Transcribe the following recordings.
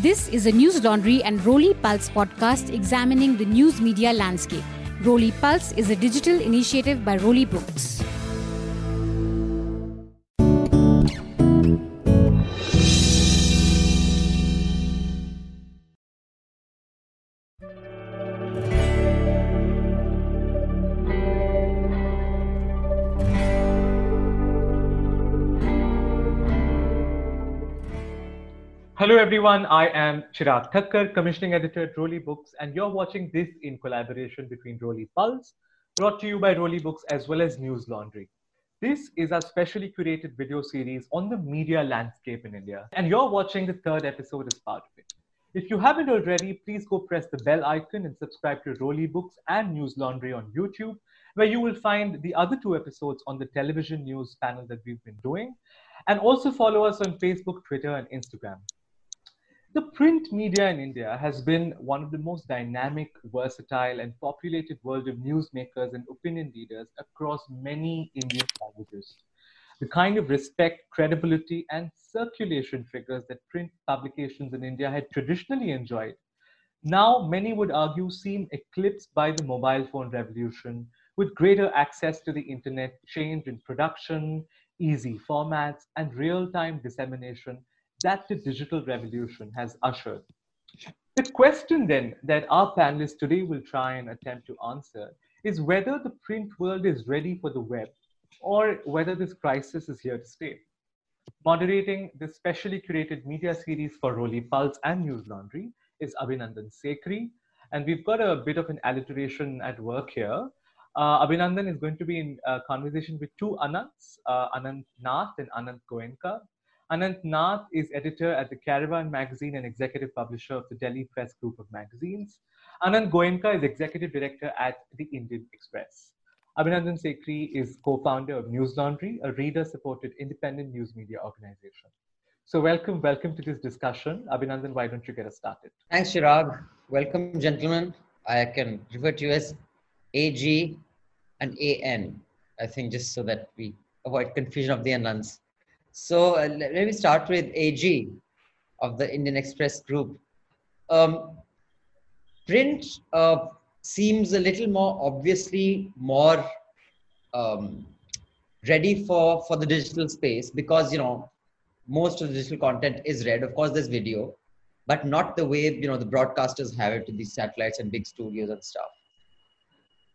This is a News Laundry and Roli Pulse podcast examining the news media landscape. Roli Pulse is a digital initiative by Roli Books. Hello everyone, I am Chirag Thakkar, commissioning editor at Roli Books, and you're watching this in collaboration between Roli Pulse, brought to you by Roli Books as well as News Laundry. This is our specially curated video series on the media landscape in India, and you're watching the third episode as part of it. If you haven't already, please go press the bell icon and subscribe to Roli Books and News Laundry on YouTube, where you will find the other two episodes on the television news panel that we've been doing, and also follow us on Facebook, Twitter, and Instagram. The print media in India has been one of the most dynamic, versatile, and populated world of newsmakers and opinion leaders across many Indian languages. The kind of respect, credibility, and circulation figures that print publications in India had traditionally enjoyed now, many would argue, seem eclipsed by the mobile phone revolution, with greater access to the internet, change in production, easy formats, and real time dissemination that the digital revolution has ushered. The question then that our panelists today will try and attempt to answer is whether the print world is ready for the web or whether this crisis is here to stay. Moderating this specially curated media series for Roli Pulse and News Laundry is Abhinandan Sekhri. And we've got a bit of an alliteration at work here. Uh, Abhinandan is going to be in uh, conversation with two Anants, uh, Anant Nath and Anant Goenka. Anant Nath is editor at the Caravan magazine and executive publisher of the Delhi Press Group of magazines. Anant Goenka is executive director at the Indian Express. Abhinandan Sekhri is co-founder of News Laundry, a reader-supported independent news media organization. So welcome, welcome to this discussion. Abhinandan, why don't you get us started? Thanks, Chirag. Welcome, gentlemen. I can refer to you as AG and AN, I think, just so that we avoid confusion of the Anants. So uh, let me start with AG of the Indian Express Group. Um, print uh, seems a little more obviously more um, ready for for the digital space because you know most of the digital content is read. Of course, there's video, but not the way you know the broadcasters have it with these satellites and big studios and stuff.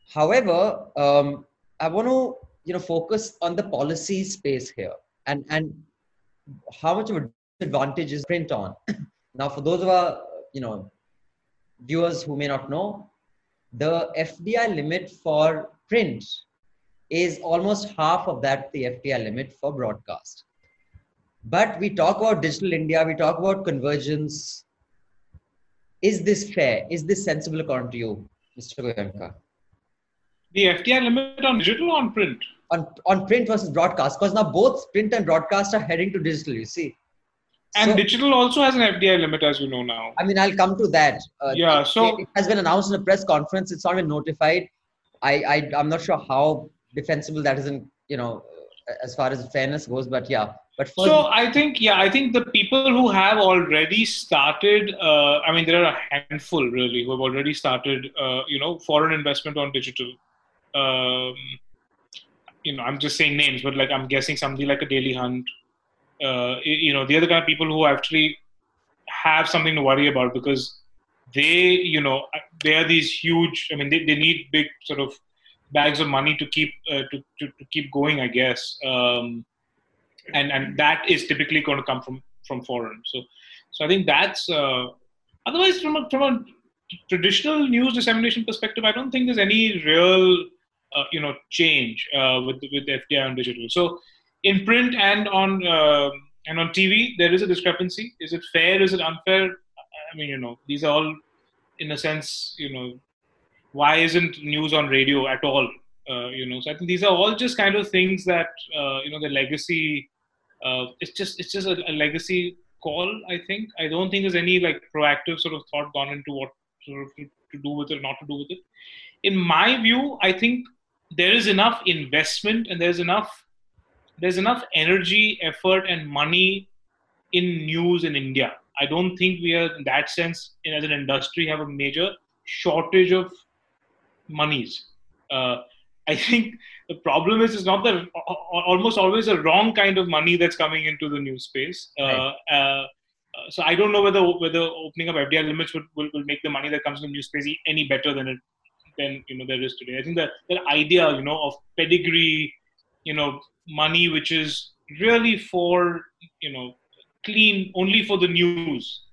However, um, I want to you know focus on the policy space here and and how much of a disadvantage is print on. now, for those of our you know viewers who may not know, the FDI limit for print is almost half of that the FDI limit for broadcast. But we talk about digital India, we talk about convergence. Is this fair? Is this sensible according to you, Mr. Goenka? The FDI limit on digital on print? On, on print versus broadcast, because now both print and broadcast are heading to digital, you see. And So- digital also has an FDI limit, as you know now. I mean, I'll come to that. Uh, Yeah, it- so- it has been announced in a press conference. It's not been notified. I, I I'm not sure how defensible that is in you know as far as fairness goes, but yeah. But first, So I think, yeah, I think the people who have already started, uh, I mean, there are a handful really who have already started, uh, you know, foreign investment on digital. Um, you know, I'm just saying names, but like I'm guessing somebody like a Daily Hunt. Uh, you know, the other kind of people who actually have something to worry about because they, you know, they are these huge. I mean, they, they need big sort of bags of money to keep uh, to, to to keep going, I guess. Um, and and that is typically going to come from from foreign. So so I think that's uh, otherwise from a from a traditional news dissemination perspective, I don't think there's any real uh, you know change uh, with with FDI on digital. So in print and on uh, and on TV, there is a discrepancy. Is it fair? Is it unfair? I mean, you know, these are all in a sense, you know, why isn't news on radio at all? Uh, you know, so I think these are all just kind of things that uh, you know the legacy. It's just it's just a, a legacy call. I think I don't think there's any like proactive sort of thought gone into what sort of to do with it or not to do with it. In my view, I think there is enough investment and there's enough there's enough energy, effort, and money in news in India I don't think we are, in that sense, in, as an industry, have a major shortage of monies. Uh, I think the problem is it's not the almost always a wrong kind of money that's coming into the news space. Uh, right. Uh, uh, so I don't know whether whether opening up FDI limits would, will, will make the money that comes from news space any better than it than you know there is today. I think that that idea you know of pedigree, you know, money which is really for you know clean only for the news,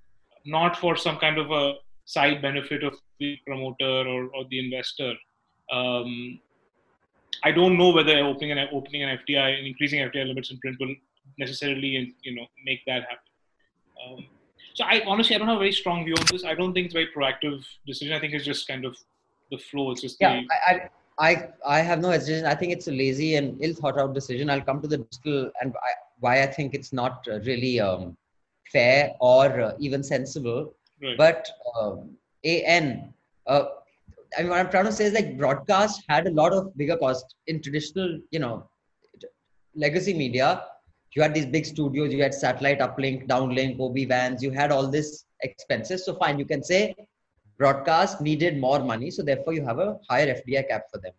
not for some kind of a side benefit of the promoter or, or the investor. Um, I don't know whether opening an opening an FDI and increasing FDI limits in print will necessarily you know make that happen. Um, so I honestly I don't have a very strong view on this. I don't think it's a very proactive decision. I think it's just kind of the flow. It's just yeah. The, I, I I have no hesitation. I think it's a lazy and ill thought out decision. I'll come to the digital and I, why I think it's not really um, fair or uh, even sensible. Right. But um, an uh, I mean, what I'm trying to say is like broadcast had a lot of bigger cost in traditional, you know, legacy media you had these big studios, you had satellite uplink, downlink, OB vans, you had all this expenses. So fine, you can say broadcast needed more money, so therefore you have a higher FDI cap for them.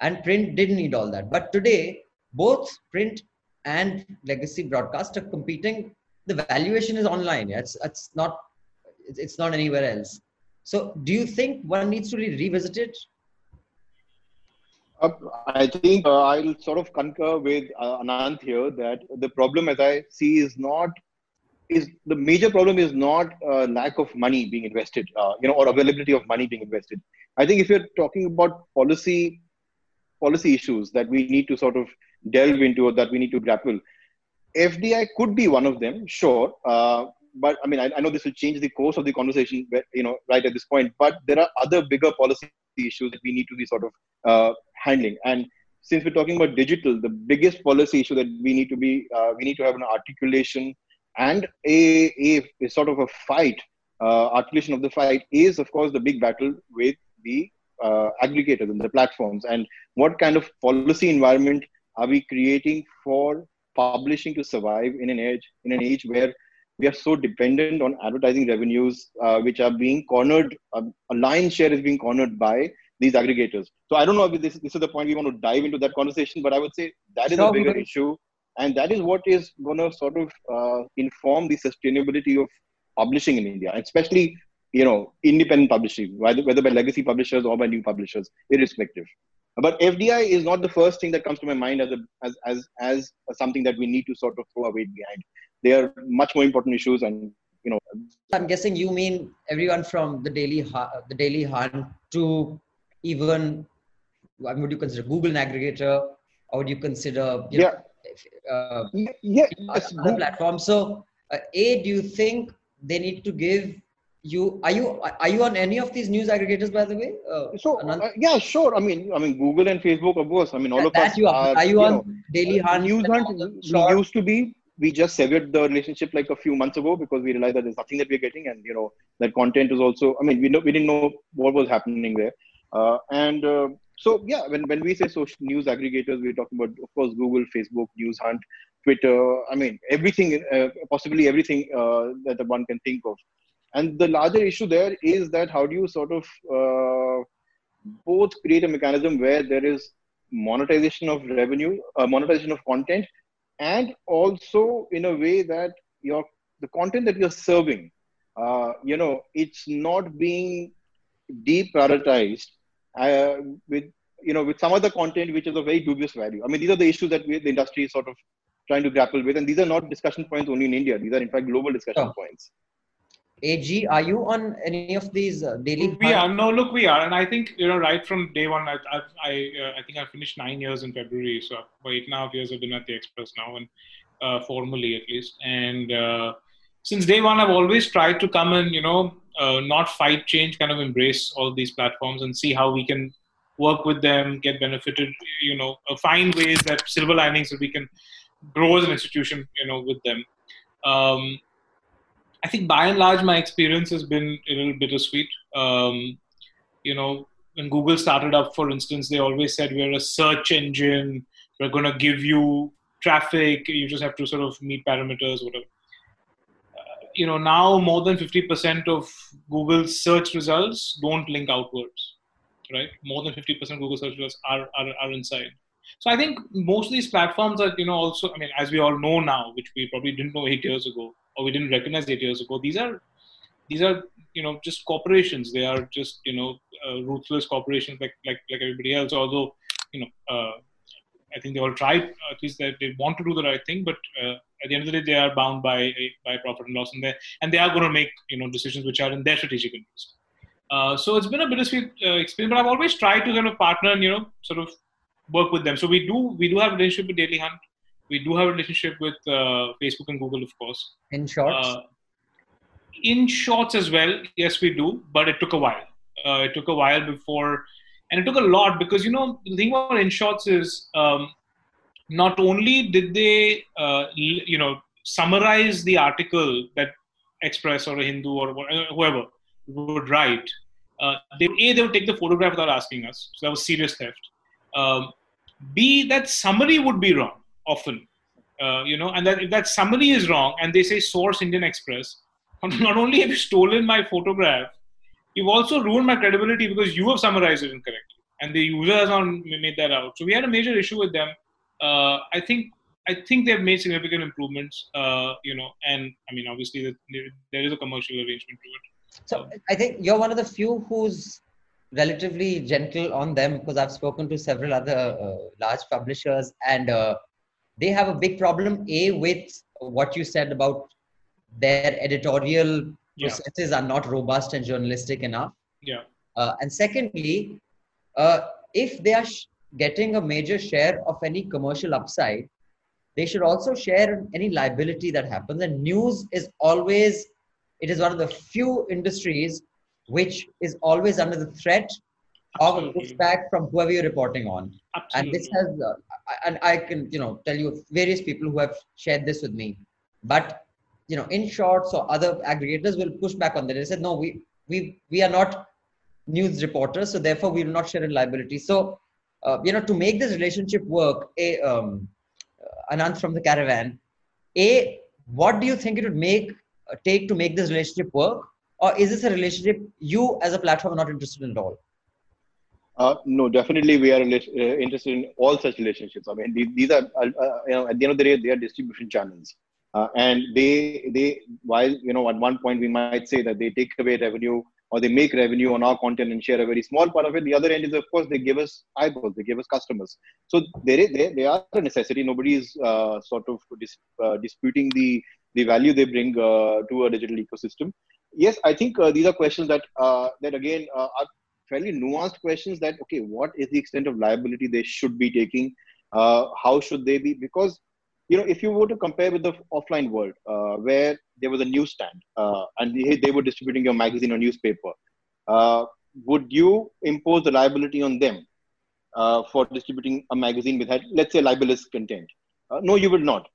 And print didn't need all that. But today, both print and legacy broadcast are competing. The valuation is online. It's it's not it's not anywhere else. So do you think one needs to revisit it uh, I think uh, I'll sort of concur with uh, Anant here that the problem, as I see, is not is the major problem is not uh, lack of money being invested, uh, you know, or availability of money being invested. I think if you're talking about policy policy issues that we need to sort of delve into or that we need to grapple, FDI could be one of them, sure. Uh, but I mean, I, I, know this will change the course of the conversation, you know, right at this point. But there are other bigger policy issues that we need to be sort of uh, handling. And since we're talking about digital, the biggest policy issue that we need to be, uh, we need to have an articulation and a, a, a sort of a fight, uh, articulation of the fight is, of course, the big battle with the uh, aggregators and the platforms. And what kind of policy environment are we creating for publishing to survive in an age in an age where we are so dependent on advertising revenues, uh, which are being cornered. Um, a lion's share is being cornered by these aggregators. So I don't know if this, this is the point we want to dive into that conversation, but I would say that is sure, a bigger issue. And that is what is going to sort of uh, inform the sustainability of publishing in India, especially, you know, independent publishing, whether, whether by legacy publishers or by new publishers, irrespective. But FDI is not the first thing that comes to my mind as, a, as, as, as something that we need to sort of throw a weight behind. They are much more important issues and you know i'm guessing you mean everyone from the daily the daily hunt to even would you consider Google an aggregator or would you consider you yeah. Know, uh, yeah, other platforms? So, uh, a, do you think they need to give you? Are you are you on any of these news aggregators, by the way? Uh, so, uh, yeah, sure. I mean, I mean, Google and Facebook, of course. I mean, all of us you are. Are you, you on know, Daily Hunt? News Hunt we used to be. We just severed the relationship like a few months ago because we realized that there's nothing that we're getting, and you know that content is also. I mean, we know we didn't know what was happening there. Uh, and uh, so, yeah, when, when we say social news aggregators, we're talking about, of course, Google, Facebook, News Hunt, Twitter. I mean, everything, uh, possibly everything that one can think of. And the larger issue there is that how do you sort of both create a mechanism where there is monetization of revenue, uh, monetization of content, and also in a way that your the content that you're serving, uh, you know, it's not being deprioritized uh, with you know with some other content which is of very dubious value. I mean, these are the issues that we, the industry is sort of trying to grapple with, and these are not discussion points only in India. These are in fact global discussion oh. points. AG, are you on any of these uh, daily? We are. No, look, we are, and I think you know right from day one. I I I, uh, I think I finished nine years in February, so for eight and a half years I've been at the Express now, and uh, formally at least. And uh, since day one, I've always tried to come and you know uh, not fight change, kind of embrace all these platforms and see how we can work with them, get benefited, you know, uh, find ways that silver linings that we can grow as an institution, you know, with them. Um, I think by and large, my experience has been a little bittersweet. Um, you know, when Google started up, for instance, they always said we're a search engine. We're going to give you traffic. You just have to sort of meet parameters, whatever you know now more than 50% of Google's search results don't link outwards, right? More than 50% of Google search results are, are, are inside. So I think most of these platforms are, you know, also, I mean, as we all know now, which we probably didn't know eight years ago, or we didn't recognize eight years ago, these are, these are, you know, just corporations. They are just, you know, uh, ruthless corporations like, like, like everybody else. Although, you know, uh, I think they all try, at least they, they want to do the right thing, but uh, at the end of the day, they are bound by by profit and loss, and they and they are going to make you know decisions which are in their strategic interest. Uh, so it's been a bittersweet uh, experience, but I've always tried to kind of partner and you know sort of work with them. So we do we do have a relationship with Daily Hunt. We do have a relationship with uh, Facebook and Google, of course. Inshorts. Uh, Inshorts as well, yes, we do, but it took a while. Uh, it took a while before, and it took a lot because you know the thing about Inshorts is um, not only did they uh, you know summarize the article that Express or Hindu or whoever would write. Uh, they, a, they would take the photograph without asking us. So that was serious theft. Um, B, that summary would be wrong often. Uh, you know, and that if that summary is wrong and they say source Indian Express, not only have you stolen my photograph, you've also ruined my credibility because you have summarized it incorrectly and the user has not made that out. So we had a major issue with them. Uh, I think I think they've made significant improvements. Uh, you know, and I mean, obviously, there is a commercial arrangement to it. So I think you're one of the few who's relatively gentle on them because I've spoken to several other uh, large publishers and uh, they have a big problem. A with what you said about their editorial Yeah. processes are not robust and journalistic enough. Yeah. Uh, and secondly, uh, if they are sh- getting a major share of any commercial upside, they should also share any liability that happens. And news is always, it is one of the few industries which is always under the threat of a pushback from whoever you're reporting on. Absolutely. And this has, uh, and I can, you know, tell you various people who have shared this with me. But, you know, Inshorts or other aggregators will push back on that. They said, no, we, we, we are not news reporters, so therefore we will not share in liability. So, uh, you know, to make this relationship work, a um, uh, Anant from the caravan, a what do you think it would make uh, take to make this relationship work, or is this a relationship you as a platform are not interested in at all? Uh, no, definitely we are uh, interested in all such relationships. I mean, these, are, uh, you know, at the end of the day, they are distribution channels. Uh, and they, they, while, you know, at one point we might say that they take away revenue or they make revenue on our content and share a very small part of it. The other end is, of course, they give us eyeballs, they give us customers. So they, they, they are a necessity. Nobody is uh, sort of dis, uh, disputing the, the value they bring uh, to a digital ecosystem. Yes, I think uh, these are questions that, uh, that again, are fairly nuanced questions that okay what is the extent of liability they should be taking how should they be because you know if you were to compare with the offline world uh, where there was a newsstand uh, and they, they were distributing your magazine or newspaper uh, would you impose the liability on them uh, for distributing a magazine with let's say libelous content? Uh, no you would not.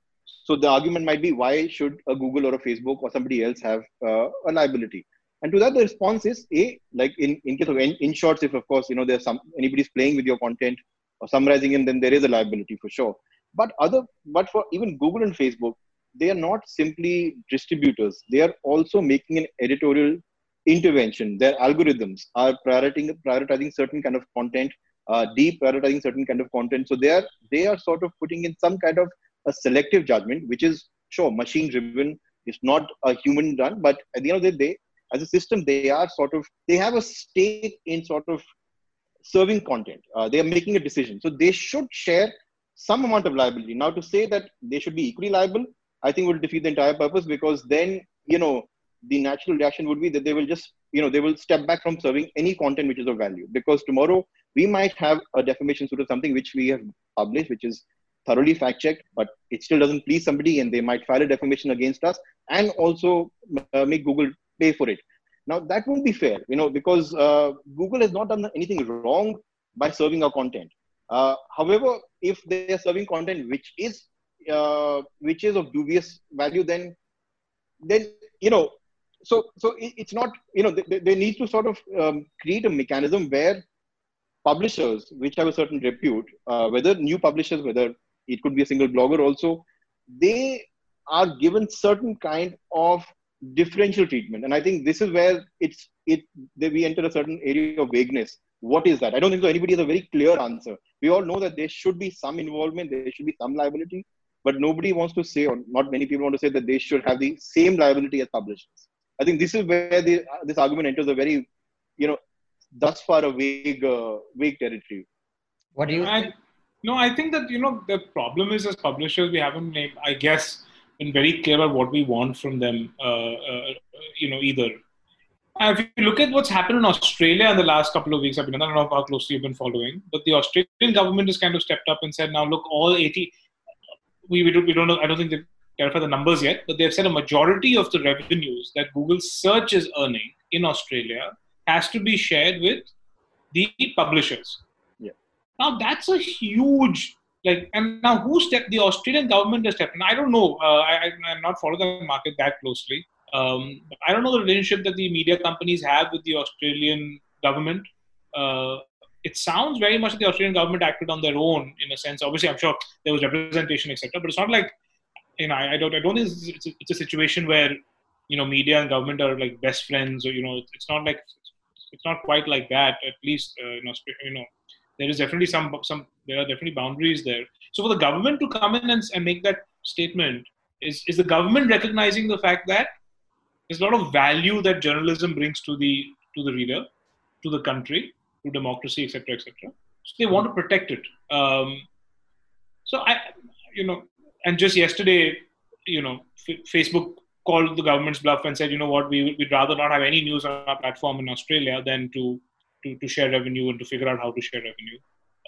So the argument might be why should a google or a facebook or somebody else have uh, a liability? And to that, the response is a like in, in case of in, Inshorts, if of course you know there's some anybody's playing with your content or summarizing it, then there is a liability for sure. But other, but for even Google and Facebook, they are not simply distributors. They are also making an editorial intervention. Their algorithms are prioritizing prioritizing certain kind of content, uh, deprioritizing certain kind of content. So they are they are sort of putting in some kind of a selective judgment, which is sure machine driven. It's not a human done, but at the end of the day, as a system, they are sort of they have a stake in sort of serving content. Uh, they are making a decision, so they should share some amount of liability. Now, to say that they should be equally liable, I think will defeat the entire purpose because then you know the natural reaction would be that they will just you know they will step back from serving any content which is of value because tomorrow we might have a defamation suit or something which we have published which is thoroughly fact checked but it still doesn't please somebody and they might file a defamation against us and also uh, make google pay for it. Now that won't be fair, you know, because uh, Google has not done anything wrong by serving our content. Uh, however, if they are serving content which is uh, which is of dubious value, then then you know, so so it, it's not you know they, they need to sort of um, create a mechanism where publishers which have a certain repute, uh, whether new publishers, whether it could be a single blogger also, they are given certain kind of differential treatment. And I think this is where it's it we enter a certain area of vagueness. What is that? I don't think so anybody has a very clear answer. We all know that there should be some involvement, there should be some liability, but nobody wants to say, or not many people want to say that they should have the same liability as publishers. I think this is where the, this argument enters a very, you know, thus far a vague, uh, vague territory. What do you? I, no, I think that you know the problem is as publishers we haven't, named, I guess, been very clear about what we want from them. Uh, uh, you know, either. If you look at what's happened in Australia in the last couple of weeks, I, mean, I don't know how closely you've been following, but the Australian government has kind of stepped up and said, now look, all 80, we, we, don't, we don't know, I don't think they've clarified the numbers yet, but they've said a majority of the revenues that Google search is earning in Australia has to be shared with the publishers. Yeah. Now that's a huge like and now who stepped the australian government has stepped in i don't know uh, I, i'm not following the market that closely um, i don't know the relationship that the media companies have with the australian government uh, it sounds very much like the australian government acted on their own in a sense obviously i'm sure there was representation etc but it's not like you know i, don't i don't think it's, it's, a, situation where you know media and government are like best friends or you know it's not like it's not quite like that at least uh, in australia you know there is definitely some some there are definitely boundaries there. So for the government to come in and, and make that statement is is the government recognizing the fact that there's a lot of value that journalism brings to the to the reader, to the country, to democracy, etc., etc. So they want to protect it. Um, so I, you know, and just yesterday, you know, F- Facebook called the government's bluff and said, you know what, we, we'd rather not have any news on our platform in Australia than to to, to share revenue and to figure out how to share revenue.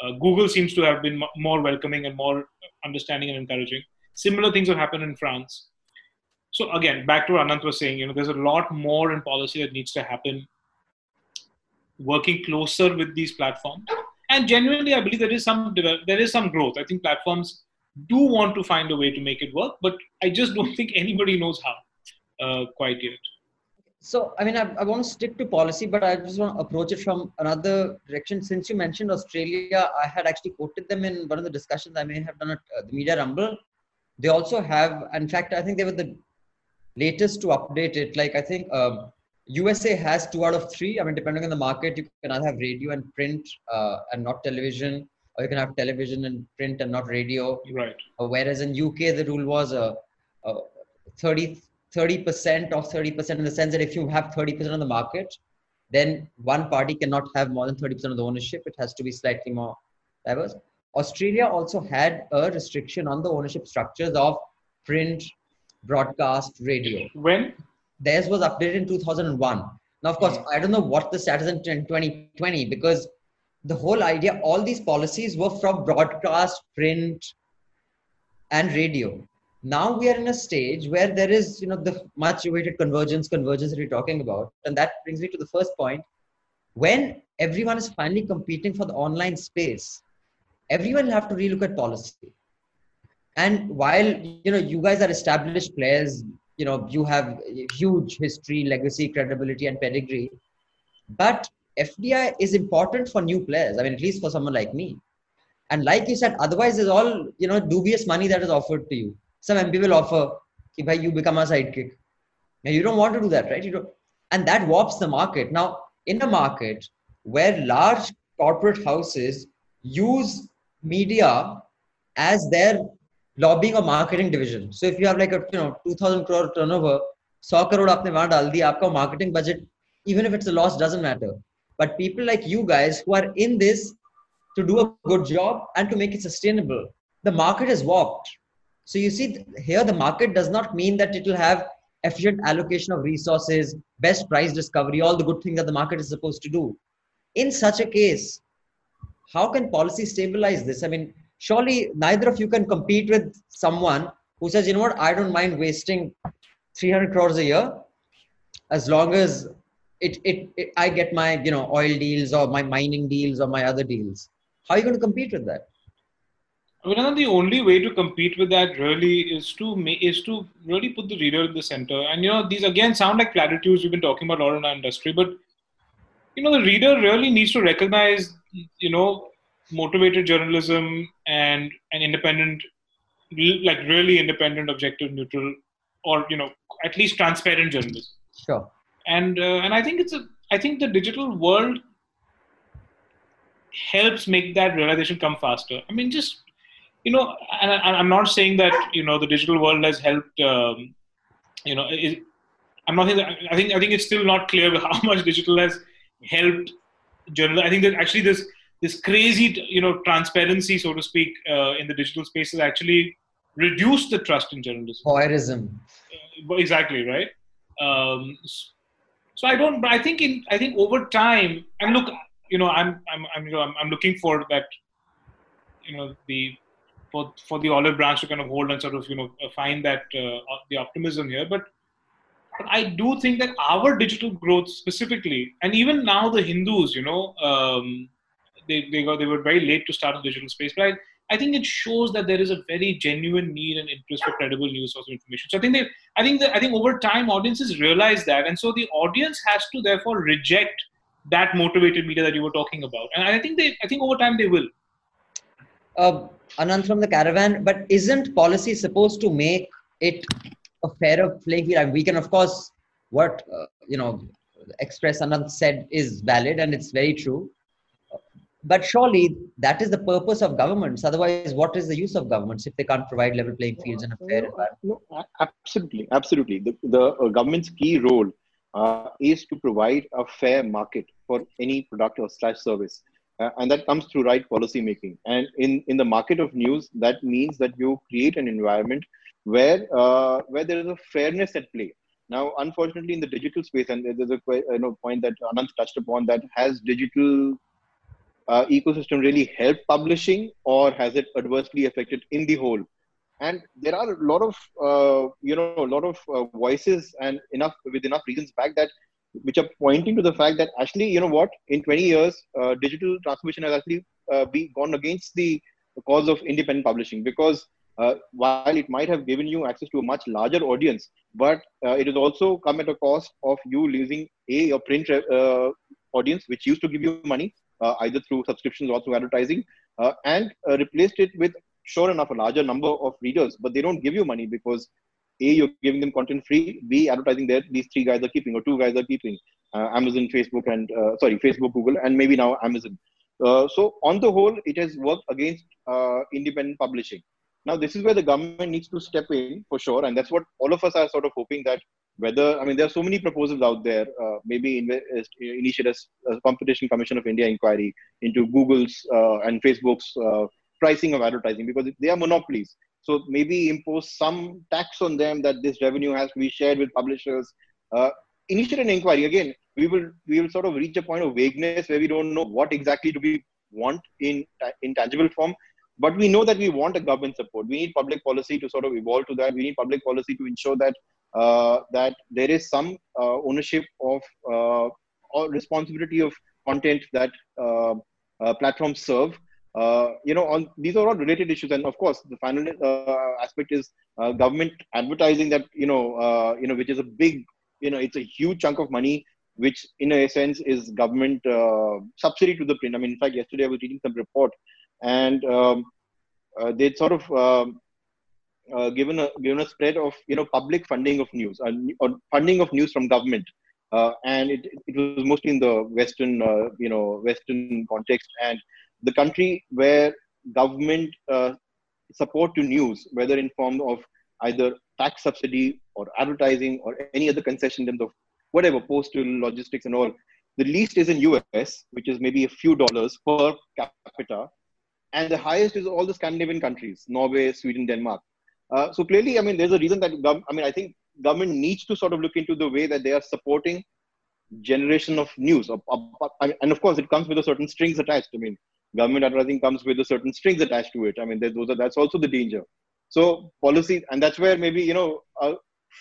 Uh, Google seems to have been m- more welcoming and more understanding and encouraging. Similar things have happened in France. So again, back to what Anant was saying, you know, there's a lot more in policy that needs to happen. Working closer with these platforms, and genuinely, I believe there is some there is some growth. I think platforms do want to find a way to make it work, but I just don't think anybody knows how uh, quite yet so i mean I, I want to stick to policy but i just want to approach it from another direction since you mentioned australia i had actually quoted them in one of the discussions i may have done at uh, the media rumble they also have in fact i think they were the latest to update it like i think um, usa has two out of three i mean depending on the market you can either have radio and print uh, and not television or you can have television and print and not radio right uh, whereas in uk the rule was a, a 30 30% of 30% in the sense that if you have 30% of the market, then one party cannot have more than 30% of the ownership. It has to be slightly more diverse. Australia also had a restriction on the ownership structures of print, broadcast, radio. When? Theirs was updated in 2001. Now, of course, mm. I don't know what the status in 2020 because the whole idea, all these policies were from broadcast, print, and radio now we are in a stage where there is you know the much awaited convergence convergence that we're talking about and that brings me to the first point when everyone is finally competing for the online space everyone will have to relook at policy and while you know you guys are established players you know you have huge history legacy credibility and pedigree but fdi is important for new players i mean at least for someone like me and like you said otherwise there's all you know dubious money that is offered to you some MP will offer, if you become a sidekick. Now you don't want to do that, right? You don't, and that warps the market. Now, in a market where large corporate houses use media as their lobbying or marketing division. So if you have like a you know 2000 crore turnover, 100 crore आपने वहां डाल दिया आपका marketing budget even if it's a loss doesn't matter. But people like you guys who are in this to do a good job and to make it sustainable, the market is warped. So you see here the market does not mean that it will have efficient allocation of resources, best price discovery, all the good things that the market is supposed to do. In such a case, how can policy stabilize this? I mean, surely neither of you can compete with someone who says, you know what, I don't mind wasting 300 crores a year as long as it, it, it I get my you know oil deals or my mining deals or my other deals. How are you going to compete with that? Mean, the only way to compete with that really is to is to really put the reader in the center. And you know, these again sound like platitudes we've been talking about a lot in our industry, but you know, the reader really needs to recognize, you know, motivated journalism and an independent, like really independent, objective, neutral or you know at least transparent journalism. Sure. And uh, and I think it's a I think the digital world helps make that realization come faster. I mean, just you know, and I, am not saying that you know the digital world has helped. Um, you know, it, I'm not saying that. I think I think it's still not clear how much digital has helped journalism. I think that actually this this crazy you know transparency, so to speak, uh, in the digital space has actually reduced the trust in journalism. Voyeurism. Uh, exactly right. Um, so I don't. But I think in I think over time, and look, you know, I'm I'm I'm you know I'm, I'm looking for that, you know, the for for the olive branch to kind of hold and sort of you know find that uh, the optimism here, but. I do think that our digital growth specifically, and even now the Hindus, you know, um, they they got they were very late to start in digital space, but I, I think it shows that there is a very genuine need and interest for credible news source of information. So I think they, I think that I think over time audiences realize that, and so the audience has to therefore reject that motivated media that you were talking about, and I think they, I think over time they will. Uh, Anant from the caravan, but isn't policy supposed to make it a fairer playing field? And we can, of course, what uh, you know, Express Anant said is valid and it's very true but surely that is the purpose of governments. Otherwise, what is the use of governments if they can't provide level playing fields and a fair environment? No, absolutely, absolutely. The, the uh, government's key role uh, is to provide a fair market for any product or slash service. Uh, and that comes through right policy making. And in, in the market of news, that means that you create an environment where uh, where there is a fairness at play. Now, unfortunately, in the digital space, and there's a you know, point that Anant touched upon, that has digital uh, ecosystem really helped publishing or has it adversely affected in the whole? And there are a lot of uh, you know a lot of uh, voices and enough with enough reasons back that which are pointing to the fact that actually you know what in 20 years uh, digital transformation has actually uh, be gone against the cause of independent publishing because uh, while it might have given you access to a much larger audience but it has also come at a cost of you losing a your print audience which used to give you money Uh, either through subscriptions or through advertising, uh, and uh, replaced it with sure enough a larger number of readers, but they don't give you money because a you're giving them content free, b advertising there these three guys are keeping or two guys are keeping uh, Amazon, Facebook, and uh, sorry Facebook, Google, and maybe now Amazon. so on the whole, it has worked against independent publishing. Now, this is where the government needs to step in for sure, and that's what all of us are sort of hoping that whether I mean there are so many proposals out there. Uh, maybe initiate a, a, Competition Commission of India inquiry into Google's uh, and Facebook's uh, pricing of advertising because they are monopolies. So maybe impose some tax on them that this revenue has to be shared with publishers. Uh, initiate an inquiry again. We will we will sort of reach a point of vagueness where we don't know what exactly do we want in in tangible form but we know that we want a government support. We need public policy to sort of evolve to that. We need public policy to ensure that uh, that there is some uh, ownership of uh, or responsibility of content that platforms serve. you know, on these are all related issues, and of course, the final aspect is government advertising that you know, you know, which is a big, you know, it's a huge chunk of money which in a sense is government uh, subsidy to the print. I mean, in fact, yesterday I was reading some report, and um, uh, they sort of um, uh, given a given a spread of you know public funding of news uh, or funding of news from government, uh, and it it was mostly in the Western uh, you know Western context and the country where government uh, support to news, whether in form of either tax subsidy or advertising or any other concession in terms of whatever postal logistics and all, the least is in US, which is maybe a few dollars per capita, and the highest is all the Scandinavian countries, Norway, Sweden, Denmark. Uh, so clearly, I mean, there's a reason that I mean, I think government needs to sort of look into the way that they are supporting generation of news. and of course, it comes with a certain strings attached. I mean, government advertising comes with a certain strings attached to it. I mean, those are, that's also the danger. So policy, and that's where maybe you know a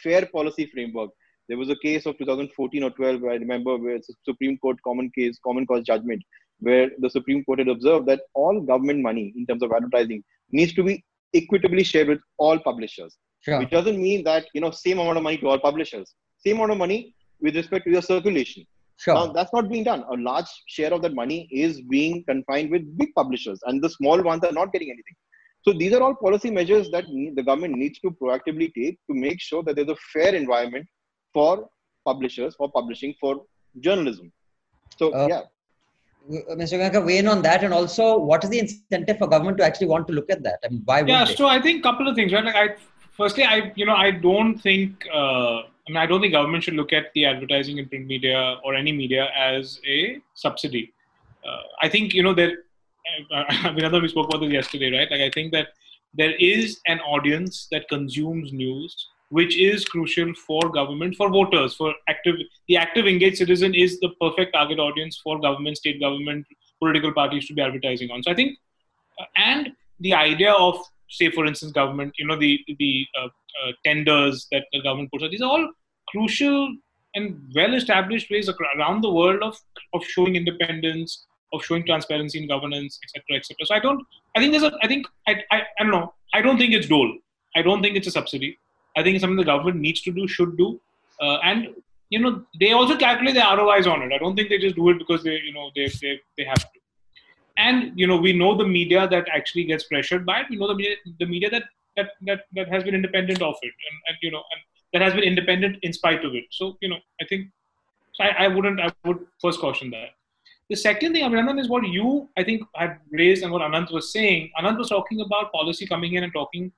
fair policy framework. There was a case of 2014 or 12, I remember, where it's a Supreme Court common case, common cause judgment, where the Supreme Court had observed that all government money in terms of advertising needs to be equitably shared with all publishers. Sure. Which doesn't mean that you know same amount of money to all publishers, same amount of money with respect to your circulation. Sure. Now that's not being done. A large share of that money is being confined with big publishers, and the small ones are not getting anything. So these are all policy measures that the government needs to proactively take to make sure that there's a fair environment for publishers, for publishing, for journalism. So uh, yeah. Mr. Goenka, weigh in on that, and also, what is the incentive for government to actually want to look at that? I mean, why? Yeah, so I think a couple of things, right? Like, I firstly, I you know, I don't think, uh, I mean, I don't think government should look at the advertising in print media or any media as a subsidy. Uh, I think you know there. I mean, we spoke about this yesterday, right? Like, I think that there is an audience that consumes news which is crucial for government, for voters, for active. The active engaged citizen is the perfect target audience for government, state government, political parties to be advertising on. So I think, uh, and the idea of, say, for instance, government, you know, the the uh, uh, tenders that the government puts out. These are all crucial and well-established ways around the world of of showing independence, of showing transparency in governance, etc., etc. So I don't. I think there's a. I think I, I. I don't know. I don't think it's dole. I don't think it's a subsidy. I think something the government needs to do, should do, uh, and you know they also calculate the ROIs on it. I don't think they just do it because they you know they they, they have to. And you know we know the media that actually gets pressured by it. We know the media, the media that that that that has been independent of it, and, and you know and that has been independent in spite of it. So you know I think so I, I wouldn't I would first caution that. The second thing, Abhinandan, is what you, I think, had raised and what Anant was saying. Anant was talking about policy coming in and talking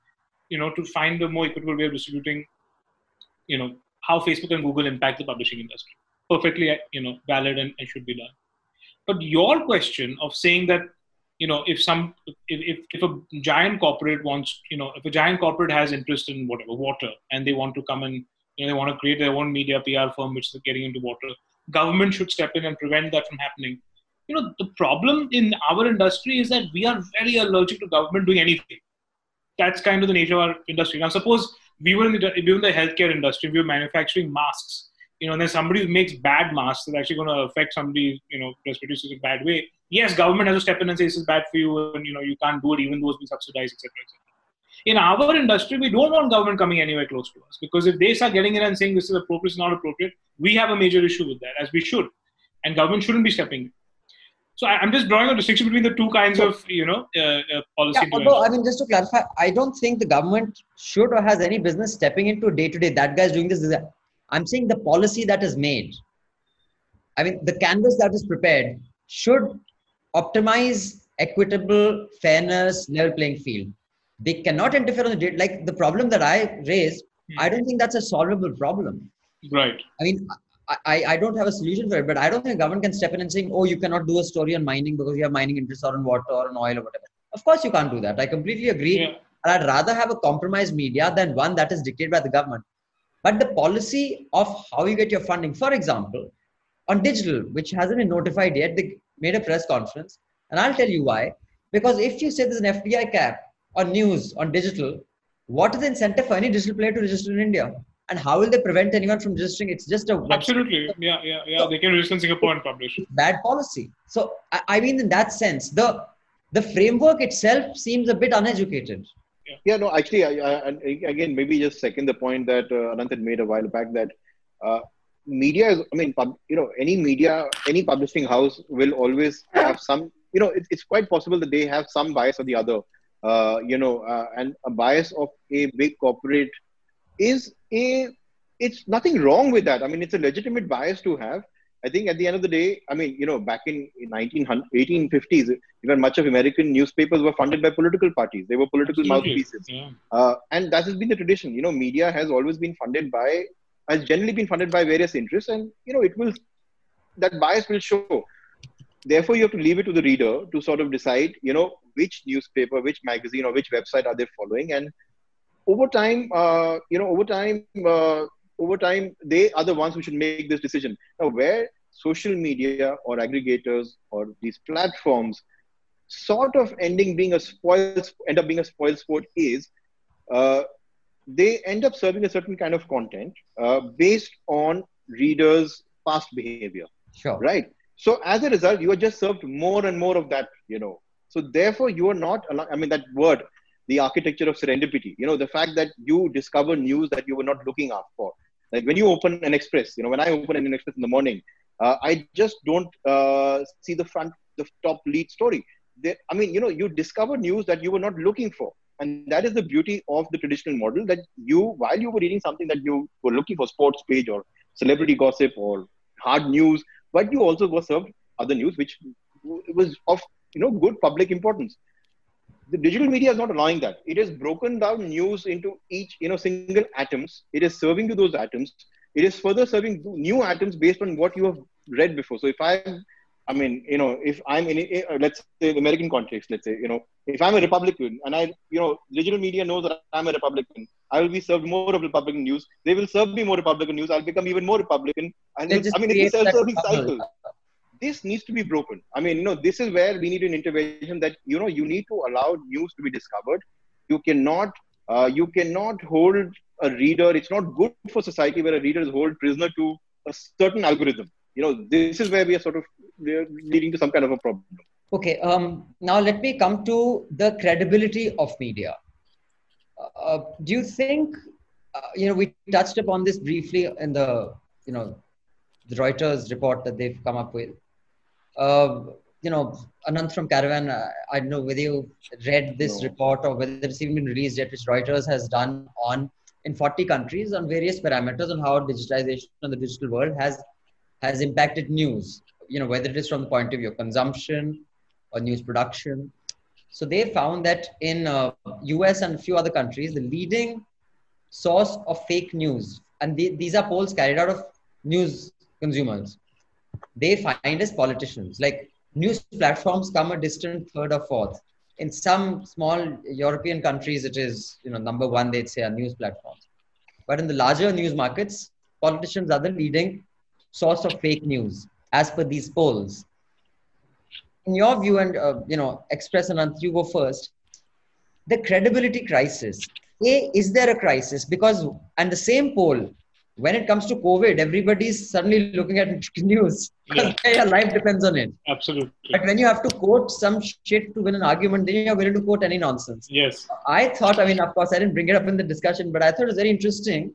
you know, to find a more equitable way of distributing, you know, how Facebook and Google impact the publishing industry. Perfectly, uh, you know, valid and, and should be done. But your question of saying that, you know, if some, if, if, if a giant corporate wants, you know, if a giant corporate has interest in whatever water and they want to come and, you know, they want to create their own media PR firm which is getting into water, government should step in and prevent that from happening. You know, the problem in our industry is that we are very allergic to government doing anything that's kind of the nature of our industry. Now, suppose we were in the, we were in the healthcare industry, we were manufacturing masks, you know, and then somebody makes bad masks that's actually going to affect somebody, you know, respiratory in a bad way. Yes, government has to step in and say this is bad for you, and you know, you can't do it even though it's been subsidized, etc.. In our industry, we don't want government coming anywhere close to us because if they start getting in and saying this is appropriate, it's not appropriate, we have a major issue with that, as we should, and government shouldn't be stepping in. So I, am just drawing a distinction between the two kinds of, you know, uh, uh, policy. Yeah, although, I mean, just to clarify, I don't think the government should or has any business stepping into day to day. That guy's doing this. I'm saying the policy that is made. I mean, the canvas that is prepared should optimize equitable fairness, level playing field. They cannot interfere on the date. Like the problem that I raised, hmm. I don't think that's a solvable problem. Right. I mean, I, I don't have a solution for it, but I don't think government can step in and saying, oh, you cannot do a story on mining because you have mining interests or on water or on oil or whatever. Of course, you can't do that. I completely agree. Yeah. I'd rather have a compromised media than one that is dictated by the government. But the policy of how you get your funding, for example, on digital, which hasn't been notified yet, they made a press conference. And I'll tell you why. Because if you say there's an FDI cap on news, on digital, what is the incentive for any digital player to register in India? And how will they prevent anyone from registering? It's just a absolutely, yeah, yeah, yeah. So, they can register in Singapore and publish. Bad policy. So I, I, mean, in that sense, the the framework itself seems a bit uneducated. Yeah, yeah no, actually, I, I, again, maybe just second the point that uh, Anant had made a while back that. Uh, media is i mean pub, you know any media any publishing house will always have some you know it, it's quite possible that they have some bias or the other uh, you know uh, and a bias of a big corporate is it's nothing wrong with that. I mean, it's a legitimate bias to have. I think at the end of the day, I mean, you know, back in 1850s, even much of American newspapers were funded by political parties. They were political Absolutely. mouthpieces. Yeah. Uh, and that has been the tradition. You know, media has always been funded by, has generally been funded by various interests. And, you know, it will, that bias will show. Therefore, you have to leave it to the reader to sort of decide, you know, which newspaper, which magazine, or which website are they following. And over time, uh, you know, over time, uh, over time, they are the ones who should make this decision. Now, where social media or aggregators or these platforms sort of ending being a spoil, end up being a spoil sport is, uh, they end up serving a certain kind of content uh, based on readers' past behavior. Sure. Right. So as a result, you are just served more and more of that. You know. So therefore, you are not. I mean, that word the architecture of serendipity. You know, the fact that you discover news that you were not looking out for. Like when you open an express, you know, when I open an express in the morning, uh, I just don't uh, see the front, the top lead story. They, I mean, you know, you discover news that you were not looking for. And that is the beauty of the traditional model that you, while you were reading something that you were looking for sports page or celebrity gossip or hard news, but you also were served other news which was of you know good public importance. The digital media is not allowing that. It has broken down news into each you know single atoms. It is serving to those atoms. It is further serving new atoms based on what you have read before. So if I'm I mean, you know, if I'm in, a, let's say, the American context, let's say, you know, if I'm a Republican and I, you know, digital media knows that I'm a Republican, I will be served more of Republican news. They will serve me more Republican news. I'll become even more Republican. And I mean, it's a self-serving cycle. This needs to be broken. I mean, you know, this is where we need an intervention that, you know, you need to allow news to be discovered. You cannot, uh, you cannot hold a reader. It's not good for society where a reader is held prisoner to a certain algorithm you know this is where we are sort of leading to some kind of a problem okay um, now let me come to the credibility of media uh, do you think uh, you know we touched upon this briefly in the you know the reuters report that they've come up with uh, you know anant from caravan uh, i don't know whether you read this no. report or whether it's even been released yet which reuters has done on in 40 countries on various parameters on how digitization in the digital world has has impacted news, you know, whether it is from the point of view of consumption or news production. So they found that in uh, US and a few other countries, the leading source of fake news, and the, these are polls carried out of news consumers, they find as politicians. Like news platforms come a distant third or fourth. In some small European countries, it is you know number one. They'd say are news platforms, but in the larger news markets, politicians are the leading source of fake news as per these polls. In your view, and uh, you know, Express and you go first. The credibility crisis. A, is there a crisis? Because and the same poll, when it comes to COVID, everybody's suddenly looking at news. Yeah. Your life depends on it. Absolutely. But when you have to quote some shit to win an argument, then you're willing to quote any nonsense. Yes. I thought, I mean, of course, I didn't bring it up in the discussion, but I thought it was very interesting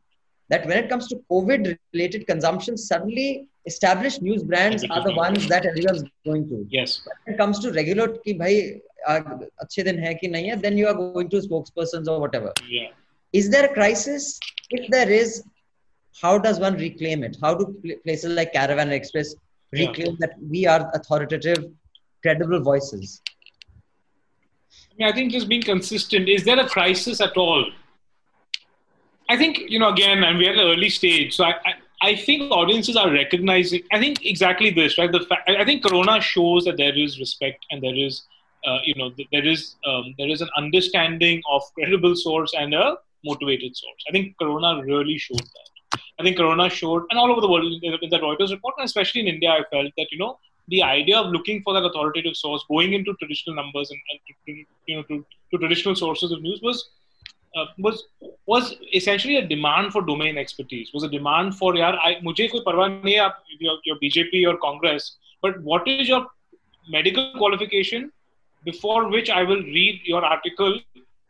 that when it comes to COVID related consumption, suddenly established news brands are the ones that everyone's going to. Yes. When it comes to regular ki bhai अच्छे दिन है कि नहीं है, then you are going to spokespersons or whatever. Yeah. Is there a crisis? If there is, how does one reclaim it? How do places like Caravan Express reclaim yeah. that we are authoritative, credible voices? I mean, I think just being consistent. Is there a crisis at all? I think you know again, and we're at an early stage, so I, I, I think audiences are recognizing. I think exactly this, right? The fact, I think Corona shows that there is respect and there is, uh, you know, there is um, there is an understanding of credible source and a motivated source. I think Corona really showed that. I think Corona showed, and all over the world in the Reuters report, and especially in India, I felt that you know the idea of looking for that authoritative source, going into traditional numbers and, and to, you know to, to, traditional sources of news was uh, was was essentially a demand for domain expertise. Was a demand for yaar, I mujhe koi nahi aap your, your BJP or Congress, but what is your medical qualification before which I will read your article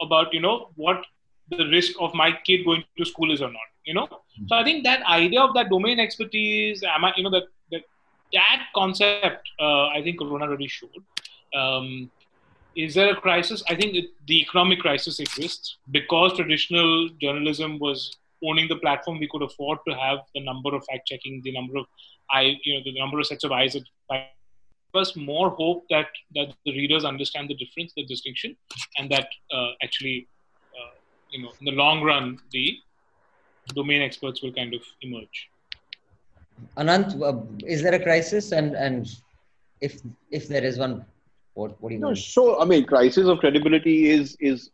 about you know what the risk of my kid going to school is or not you know so I think that idea of that domain expertise am I you know that that that concept uh, I think Corona really showed um, is there a crisis? I think it, the economic crisis exists because traditional journalism was owning the platform. We could afford to have the number of fact checking, the number of I, you know, the number of sets of eyes. That us more hope that that the readers understand the difference, the distinction, and that uh, actually, uh, you know, in the long run, the domain experts will kind of emerge. Anant, uh, is there a crisis? And and if if there is one, what what do you mean? no, So I mean, crisis of credibility is is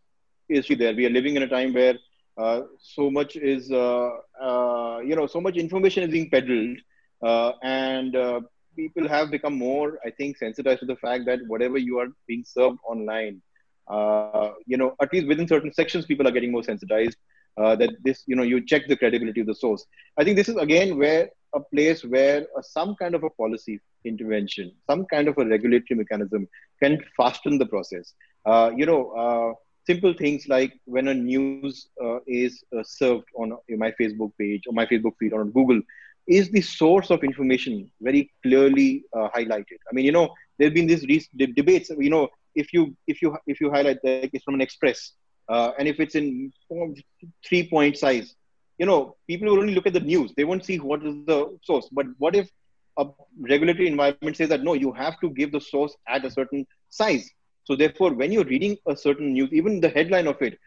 is there. We are living in a time where uh, so much is uh, uh, you know so much information is being peddled, uh, and uh, people have become more, I think, sensitized to the fact that whatever you are being served online, uh, you know, at least within certain sections, people are getting more sensitized. That this, you know, you check the credibility of the source. I think this is again where a place where some kind of a policy intervention, some kind of a regulatory mechanism can fasten the process. Uh, you know, uh, simple things like when a news uh, is uh, served on my Facebook page or my Facebook feed or on Google, is the source of information very clearly uh, highlighted? I mean, you know, there have been these re- debates. You know, if you if you if you highlight that it's from an express, uh, and if it's in three point size, you know, people will only look at the news. They won't see what is the source. But what if a regulatory environment says that no, you have to give the source at a certain size. So therefore, when you're reading a certain news, even the headline of it,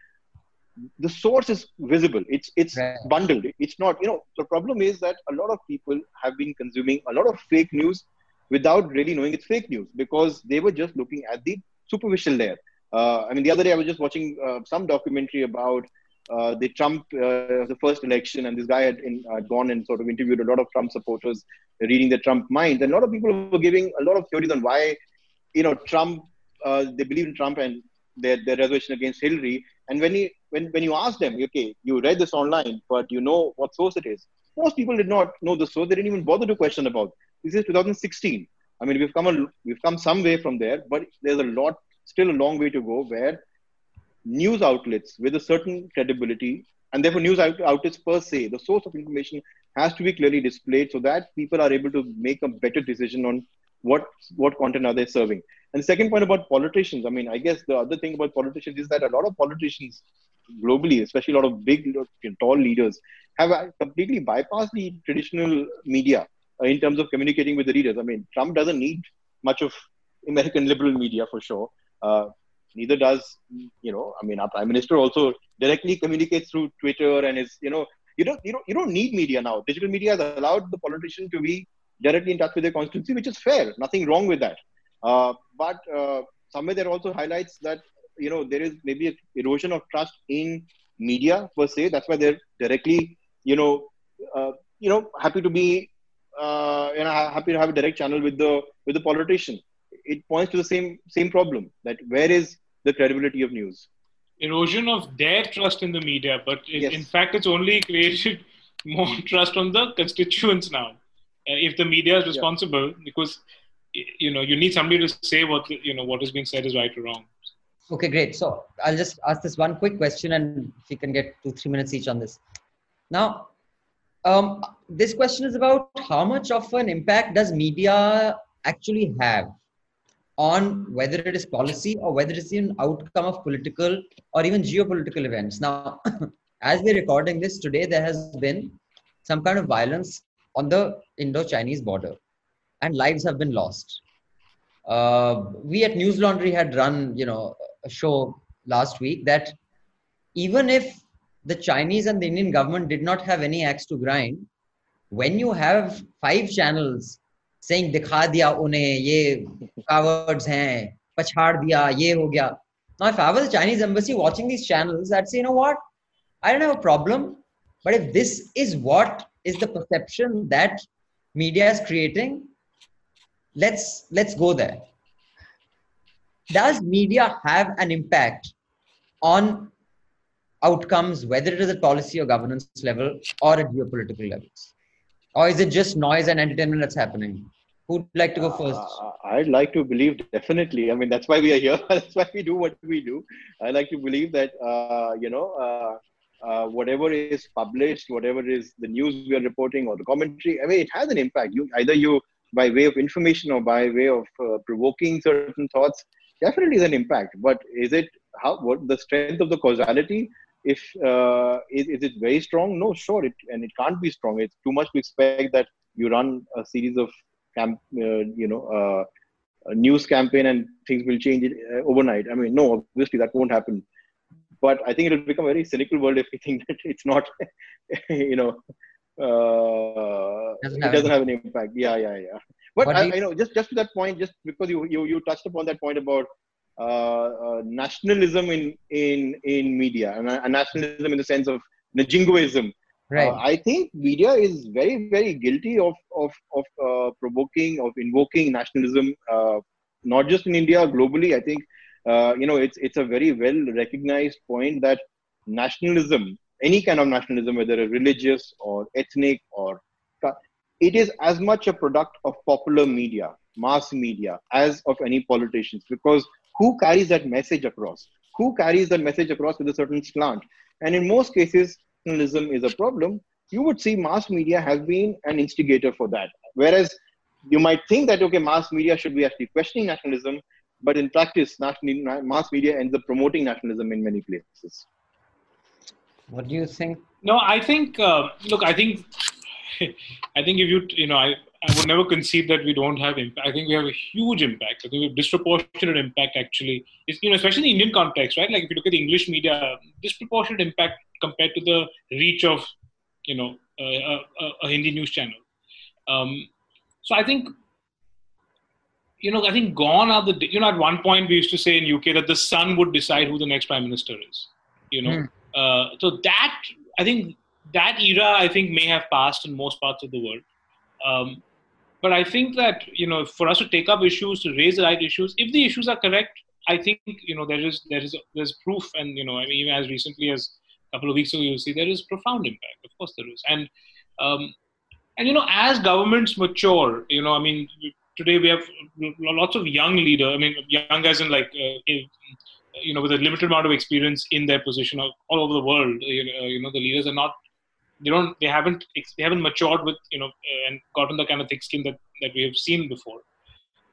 the source is visible. It's it's right. bundled. It's not. You know, the problem is that a lot of people have been consuming a lot of fake news without really knowing it's fake news because they were just looking at the superficial layer. Uh, I mean, the other day I was just watching uh, some documentary about uh, the Trump, uh, the first election, and this guy had in, gone and sort of interviewed a lot of Trump supporters, reading the Trump mind, and a lot of people were giving a lot of theories on why, you know, Trump, uh, they believe in Trump and their, their reservation against Hillary. And when you when when you ask them, okay, you read this online, but you know what source it is. Most people did not know the source; they didn't even bother to question about. This is 2016. I mean, we've come a, we've come some way from there, but there's a lot, still a long way to go. Where news outlets with a certain credibility, and therefore news outlets per se, the source of information has to be clearly displayed so that people are able to make a better decision on what what content are they serving. And the second point about politicians, I mean, I guess the other thing about politicians is that a lot of politicians globally, especially a lot of big, tall leaders, have completely bypassed the traditional media uh, in terms of communicating with the readers. I mean, Trump doesn't need much of American liberal media for sure. Uh, neither does you know i mean our prime minister also directly communicates through twitter and is you know you don't you don't you don't need media now. Digital media has allowed the politician to be directly in touch with their constituency which is fair. Nothing wrong with that. Uh, but uh, somewhere there also highlights that you know there is maybe an erosion of trust in media per se. That's why they're directly you know uh, you know happy to be uh, you know happy to have a direct channel with the with the politician it points to the same same problem that where is the credibility of news. Erosion of their trust in the media, but yes. in fact, it's only created more trust on the constituents now. Uh, if the media is responsible, yeah. because you know you need somebody to say what you know what is being said is right or wrong. Okay, great. So I'll just ask this one quick question, and if you can get two three minutes each on this. Now, um, this question is about how much of an impact does media actually have on whether it is policy or whether it's an outcome of political or even geopolitical events. Now, as we're recording this today, there has been some kind of violence on the Indo-Chinese border, and lives have been lost. Uh, we at News Laundry had run, you know, a show last week that even if the Chinese and the Indian government did not have any axe to grind, when you have five channels saying दिखा दिया उन्हें ये cowards हैं पछाड़ दिया ये हो गया now if I was a Chinese embassy watching these channels I'd say you know what I don't have a problem but if this is what is the perception that media is creating let's let's go there does media have an impact on outcomes whether it is at policy or governance level or at geopolitical levels Or is it just noise and entertainment that's happening Who'd like to go first? Uh, I'd like to believe definitely. I mean, that's why we are here. that's why we do what we do. I like to believe that uh, you know uh, uh, whatever is published, whatever is the news we are reporting or the commentary. I mean, it has an impact. You either you by way of information or by way of uh, provoking certain thoughts. Definitely is an impact. But is it how what the strength of the causality? If uh, is, is it very strong? No, sure, it and it can't be strong. It's too much to expect that you run a series of camp, uh, you know, uh, a news campaign and things will change uh, overnight. I mean, no, obviously that won't happen. But I think it will become a very cynical world if we think that it's not, you know, uh, doesn't it doesn't have an impact. Yeah, yeah, yeah. But I, you... I, know just just to that point, just because you you, you touched upon that point about nationalism in in in media and, and nationalism in the sense of jingoism Right. Uh, I think media is very, very guilty of of of uh, provoking, of invoking nationalism, uh, not just in India, globally. I think uh, you know it's it's a very well recognized point that nationalism, any kind of nationalism, whether religious or ethnic or it is as much a product of popular media, mass media, as of any politicians. Because who carries that message across? Who carries that message across with a certain slant? And in most cases, nationalism is a problem, you would see mass media has been an instigator for that. Whereas you might think that, okay, mass media should be actually questioning nationalism, but in practice, national, mass media ends up promoting nationalism in many places. What do you think? No, I think. Uh, look, I think. I think if you you know I I would never concede that we don't have impact. I think we have a huge impact. I think we have disproportionate impact actually. It's, you know, especially in the Indian context, right? Like if you look at the English media, disproportionate impact compared to the reach of, you know, a, a, a Hindi news channel. Um, so I think, you know, I think gone are the, you know, at one point we used to say in UK that the sun would decide who the next prime minister is, you know. Mm. Uh, so that, I think that era, I think may have passed in most parts of the world. Um, but I think that you know, for us to take up issues, to raise the right issues, if the issues are correct, I think you know there is there is there's proof, and you know, I mean, even as recently as a couple of weeks ago, you see there is profound impact. Of course, there is, and um, and you know, as governments mature, you know, I mean, today we have lots of young leader. I mean, young as in like. Uh, you know, with a limited amount of experience in their position all over the world, you know, you know the leaders are not they don't they haven't they haven't matured with you know and gotten the kind of thick skin that that we have seen before.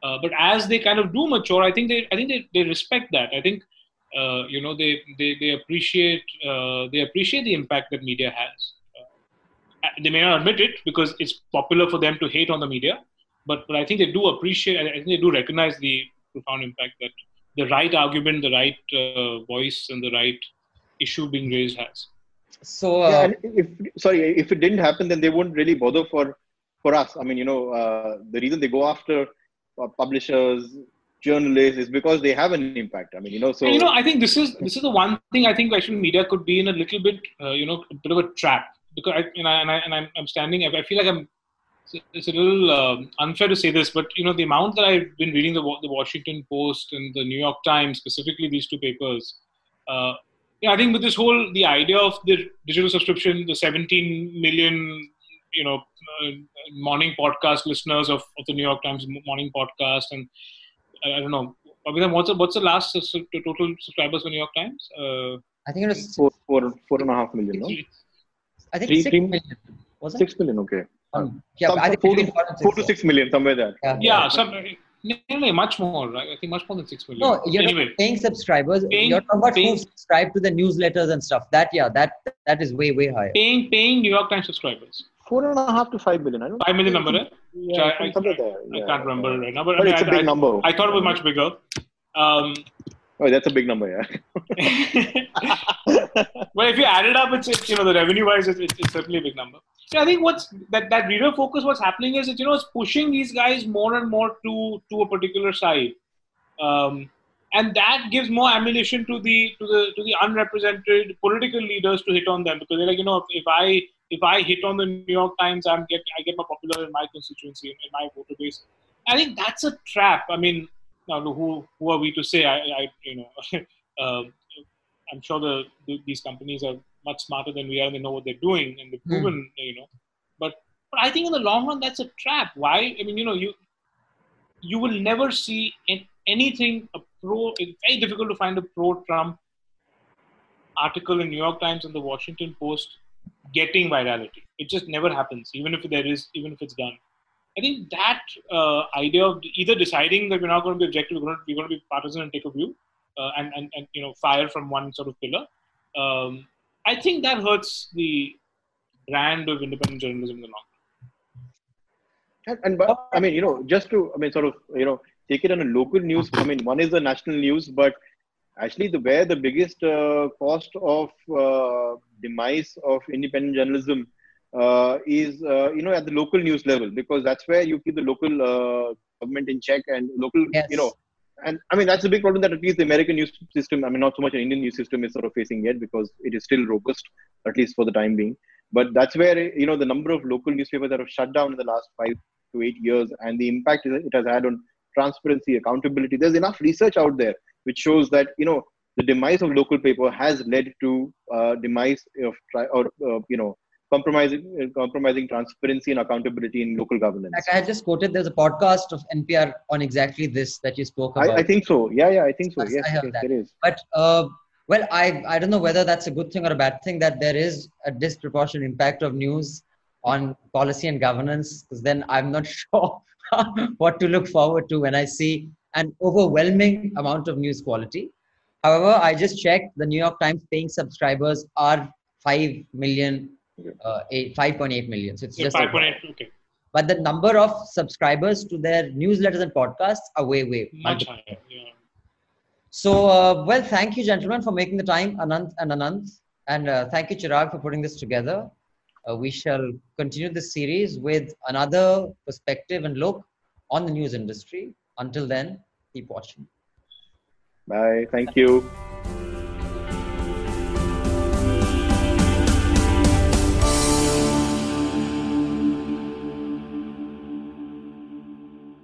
Uh, but as they kind of do mature i think they i think they, they respect that. I think uh, you know they they, they appreciate uh, they appreciate the impact that media has. Uh, they may not admit it because it's popular for them to hate on the media but, but i think they do appreciate i think they do recognize the profound impact that the right argument the right uh, voice and the right issue being raised has so uh, yeah, if sorry, if it didn't happen, then they wouldn't really bother for for us. I mean, you know, uh, the reason they go after uh, publishers, journalists is because they have an impact. I mean, you know, so you know, I think this is this is the one thing I think actually media could be in a little bit, uh, you know, a bit of a trap because I and I and, I, and I'm, I'm standing. I feel like I'm. It's a little um, unfair to say this, but you know, the amount that I've been reading the the Washington Post and the New York Times, specifically these two papers. Uh, yeah, I think with this whole the idea of the digital subscription, the 17 million, you know, uh, morning podcast listeners of, of the New York Times morning podcast, and I, I don't know, what's the, what's the last total subscribers for New York Times? Uh, I think it was four, four, four and a half million. No? I think three, six million. Was it? Six million. Okay. Um, yeah, some, I think four, to, four to six million somewhere there. Yeah, yeah, yeah. Some, no, no, much more. Right? I think much more than six million. No, you're anyway, paying subscribers. Paying, you're talking about paying, who subscribe to the newsletters and stuff. That yeah, that that is way way higher. Paying paying New York Times subscribers. Four and a half to five million. I don't. Five million number. Eh? Yeah, I, I, there. Yeah, I can't remember right now, but, but I mean, it's a big I, number. I thought it was much bigger. Um, oh, that's a big number, yeah. well, if you add it up, it's, it's you know the revenue wise, it's, it's certainly a big number. Yeah, I think what's that that reader focus. What's happening is that you know it's pushing these guys more and more to to a particular side, um, and that gives more ammunition to the to the to the unrepresented political leaders to hit on them because they're like you know if, if I if I hit on the New York Times, I'm get I get more popular in my constituency in my voter base. I think that's a trap. I mean, now who who are we to say? I, I you know, uh, I'm sure the, the, these companies are much smarter than we are and they know what they're doing and they've hmm. proven, mm. you know. But but I think in the long run that's a trap. Why? I mean, you know, you you will never see in anything a pro. It's very difficult to find a pro-Trump article in New York Times and the Washington Post getting virality. It just never happens, even if there is, even if it's done. I think that uh, idea of either deciding that we're not going to be objective, we're going to, we're going to be partisan and take a view, uh, and, and, and you know fire from one sort of pillar, um, I think that hurts the brand of independent journalism in the long. And, and but I mean, you know, just to I mean, sort of, you know, take it on a local news. I mean, one is the national news, but actually, the where the biggest uh, cost of uh, demise of independent journalism uh, is, uh, you know, at the local news level, because that's where you keep the local uh, government in check and local, yes. you know, and I mean that's a big problem that at least the American news system, I mean not so much an Indian news system is sort of facing yet because it is still robust, at least for the time being. But that's where you know the number of local newspapers that have shut down in the last five to eight years and the impact it has had on transparency, accountability. There's enough research out there which shows that you know the demise of local paper has led to uh, demise of or uh, you know compromising compromising transparency and accountability in local governance. Like I just quoted, there's a podcast of NPR on exactly this that you spoke about. I, I think so. Yeah, yeah, I think so. Yes, I yes there is. But uh, well, I I don't know whether that's a good thing or a bad thing that there is a disproportionate impact of news on policy and governance. Because then I'm not sure what to look forward to when I see an overwhelming amount of news quality. However, I just checked the New York Times paying subscribers are 5 million, uh, 8, 5.8 million. So it's So just five like point that. eight. Okay, But the number of subscribers to their newsletters and podcasts are way, way. much higher. Yeah. So, uh, well, thank you, gentlemen, for making the time, Anant and Anant. And uh, thank you, Chirag, for putting this together. Uh, we shall continue this series with another perspective and look on the news industry. Until then, keep watching. Bye. Thank you.